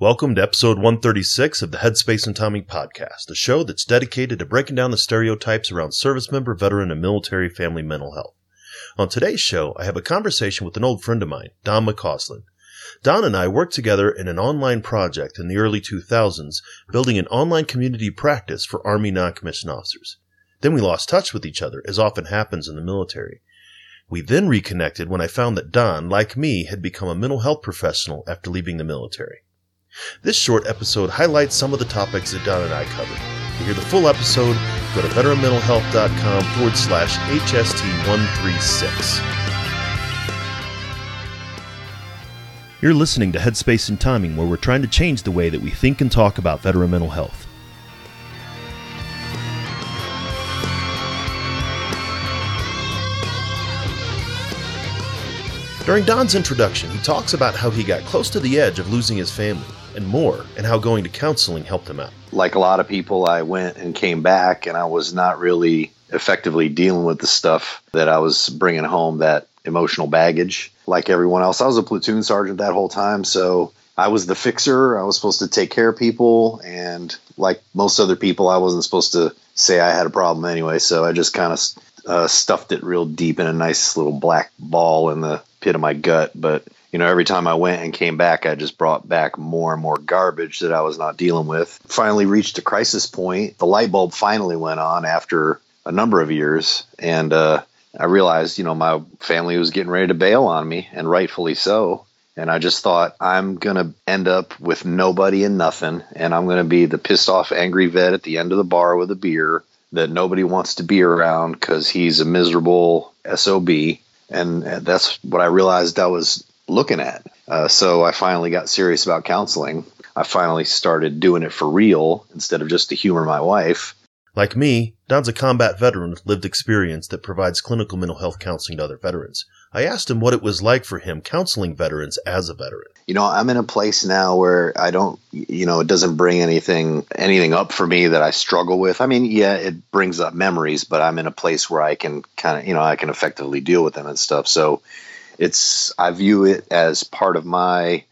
Welcome to episode 136 of the Headspace and Timing podcast, a show that's dedicated to breaking down the stereotypes around service member, veteran, and military family mental health. On today's show, I have a conversation with an old friend of mine, Don McCausland. Don and I worked together in an online project in the early 2000s, building an online community practice for Army non-commissioned officers. Then we lost touch with each other, as often happens in the military. We then reconnected when I found that Don, like me, had become a mental health professional after leaving the military. This short episode highlights some of the topics that Don and I covered. To hear the full episode, go to veteranmentalhealth.com forward slash HST136. You're listening to Headspace and Timing, where we're trying to change the way that we think and talk about veteran mental health. During Don's introduction, he talks about how he got close to the edge of losing his family and more, and how going to counseling helped him out. Like a lot of people, I went and came back, and I was not really effectively dealing with the stuff that I was bringing home, that emotional baggage. Like everyone else, I was a platoon sergeant that whole time, so I was the fixer. I was supposed to take care of people, and like most other people, I wasn't supposed to say I had a problem anyway. So I just kind of uh, stuffed it real deep in a nice little black ball in the pit of my gut. But you know, every time I went and came back, I just brought back more and more garbage that I was not dealing with. Finally reached a crisis point. The light bulb finally went on after a number of years, and uh, I realized, you know, my family was getting ready to bail on me, and rightfully so. And I just thought, I'm going to end up with nobody and nothing. And I'm going to be the pissed off, angry vet at the end of the bar with a beer that nobody wants to be around because he's a miserable SOB and that's what I realized I was looking at. Uh, so I finally got serious about counseling. I finally started doing it for real instead of just to humor my wife. Like me, Don's a combat veteran with lived experience that provides clinical mental health counseling to other veterans. I asked him what it was like for him counseling veterans as a veteran. You know, I'm in a place now where I don't, you know, it doesn't bring anything anything up for me that I struggle with. I mean, yeah, it brings up memories, but I'm in a place where I can kind of, you know, I can effectively deal with them and stuff. So, it's I view it as part of my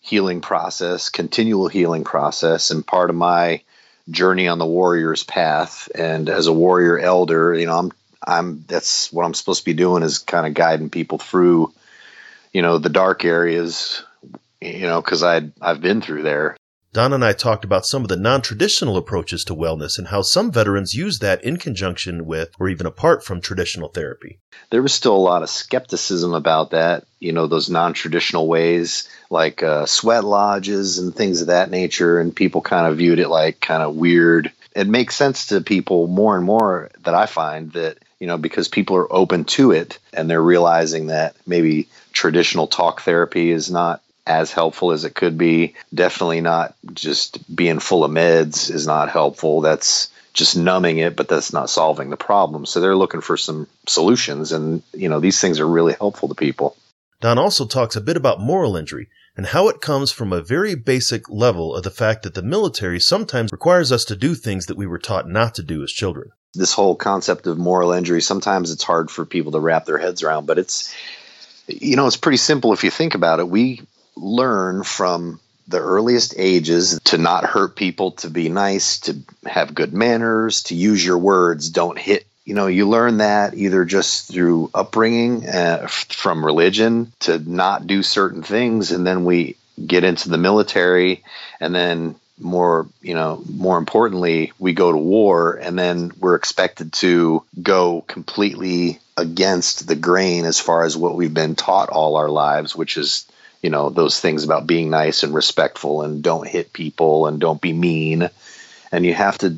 healing process, continual healing process and part of my journey on the warrior's path. And as a warrior elder, you know, I'm I'm that's what I'm supposed to be doing is kind of guiding people through, you know, the dark areas, you know, because I I've been through there. Don and I talked about some of the non-traditional approaches to wellness and how some veterans use that in conjunction with or even apart from traditional therapy. There was still a lot of skepticism about that, you know, those non-traditional ways like uh, sweat lodges and things of that nature, and people kind of viewed it like kind of weird. It makes sense to people more and more that I find that you know because people are open to it and they're realizing that maybe traditional talk therapy is not as helpful as it could be. Definitely not just being full of meds is not helpful. That's just numbing it, but that's not solving the problem. So they're looking for some solutions, and you know these things are really helpful to people. Don also talks a bit about moral injury and how it comes from a very basic level of the fact that the military sometimes requires us to do things that we were taught not to do as children. This whole concept of moral injury, sometimes it's hard for people to wrap their heads around, but it's, you know, it's pretty simple if you think about it. We learn from the earliest ages to not hurt people, to be nice, to have good manners, to use your words, don't hit. You know you learn that either just through upbringing uh, from religion to not do certain things and then we get into the military and then more you know more importantly we go to war and then we're expected to go completely against the grain as far as what we've been taught all our lives which is you know those things about being nice and respectful and don't hit people and don't be mean and you have to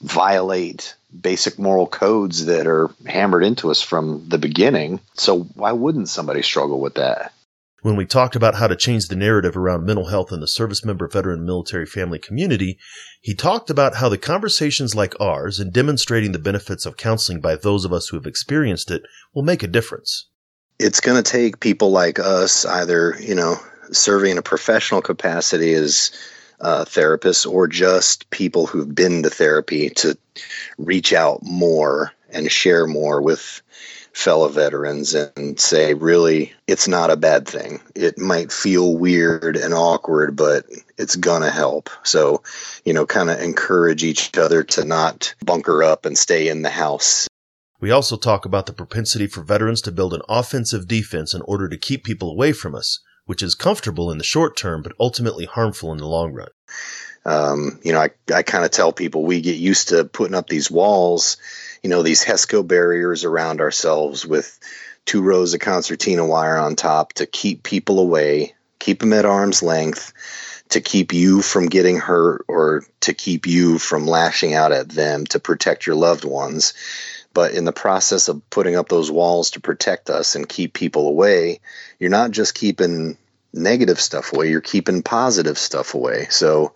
violate basic moral codes that are hammered into us from the beginning. So why wouldn't somebody struggle with that? When we talked about how to change the narrative around mental health in the service member, veteran, military family community, he talked about how the conversations like ours and demonstrating the benefits of counseling by those of us who have experienced it will make a difference. It's going to take people like us either, you know, serving in a professional capacity as uh, therapists or just people who've been to therapy to reach out more and share more with fellow veterans and say, really, it's not a bad thing. It might feel weird and awkward, but it's going to help. So, you know, kind of encourage each other to not bunker up and stay in the house. We also talk about the propensity for veterans to build an offensive defense in order to keep people away from us, which is comfortable in the short term, but ultimately harmful in the long run. Um, you know, I, I kind of tell people we get used to putting up these walls, you know, these HESCO barriers around ourselves with two rows of concertina wire on top to keep people away, keep them at arm's length, to keep you from getting hurt or to keep you from lashing out at them to protect your loved ones. But in the process of putting up those walls to protect us and keep people away, you're not just keeping negative stuff away, you're keeping positive stuff away. So,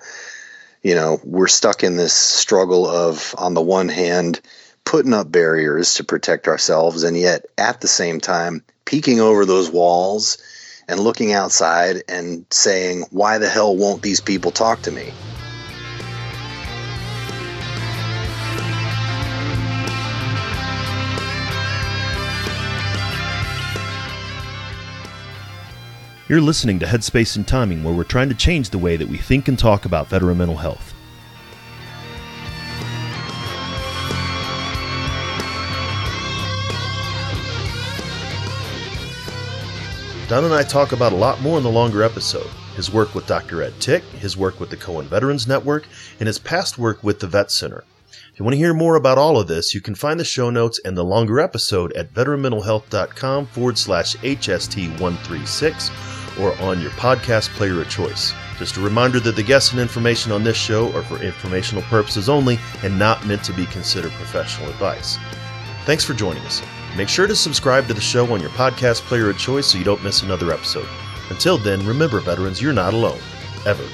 you know, we're stuck in this struggle of, on the one hand, putting up barriers to protect ourselves, and yet at the same time, peeking over those walls and looking outside and saying, why the hell won't these people talk to me? You're listening to Headspace and Timing, where we're trying to change the way that we think and talk about veteran mental health. Don and I talk about a lot more in the longer episode his work with Dr. Ed Tick, his work with the Cohen Veterans Network, and his past work with the Vet Center. If you want to hear more about all of this, you can find the show notes and the longer episode at veteranmentalhealth.com forward slash HST136 or on your podcast player of choice. Just a reminder that the guests and information on this show are for informational purposes only and not meant to be considered professional advice. Thanks for joining us. Make sure to subscribe to the show on your podcast player of choice so you don't miss another episode. Until then, remember, veterans, you're not alone. Ever.